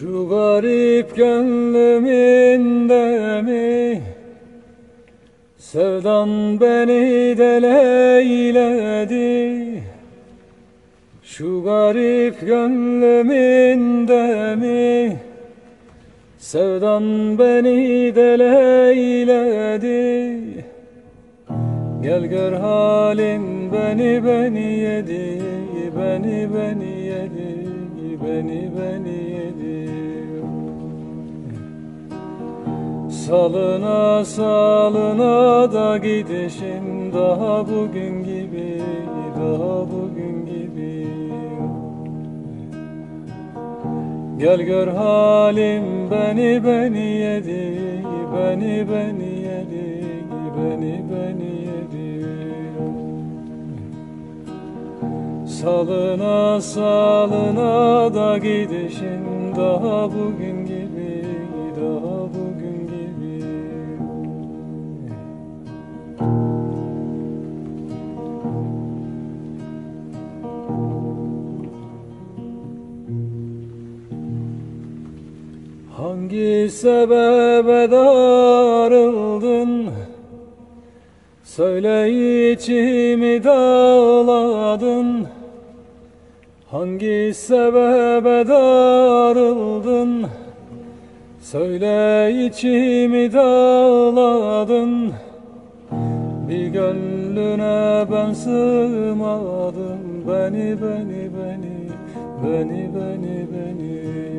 Şu garip gönlümünde mi Sevdan beni deleyledi. Şu garip gönlümünde mi Sevdan beni deleyledi. Gel gör halim beni beni yedi Beni beni yedi Beni beni Salına salına da gidişim. Daha bugün gibi Daha bugün gibi. Gel gör halim beni beni yedi Beni beni yedi Beni beni yedi. Salına salına da gidişin Daha bugün gibi Hangi sebebe darıldın? Söyle içimi dağladın. Hangi sebebe darıldın? Söyle içimi dağladın. Bir gönlüne ben sığmadım. Beni beni beni Beni beni beni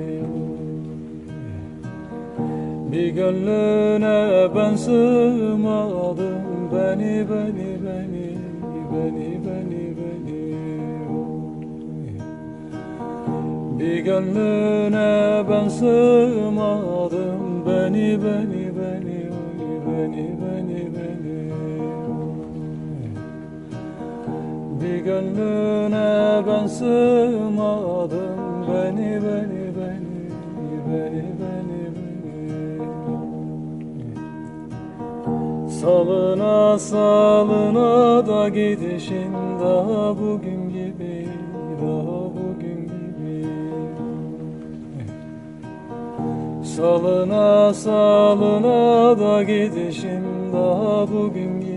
bir gönlüne ben sığmadım. Beni beni beni Beni beni beni. Bir gönlüne ben sığmadım. Beni beni beni Beni beni beni. Bir gönlüne ben sığmadım. Beni beni Salına salına da gidişin daha bugün gibi daha bugün gibi. Salına salına da gidişin daha bugün gibi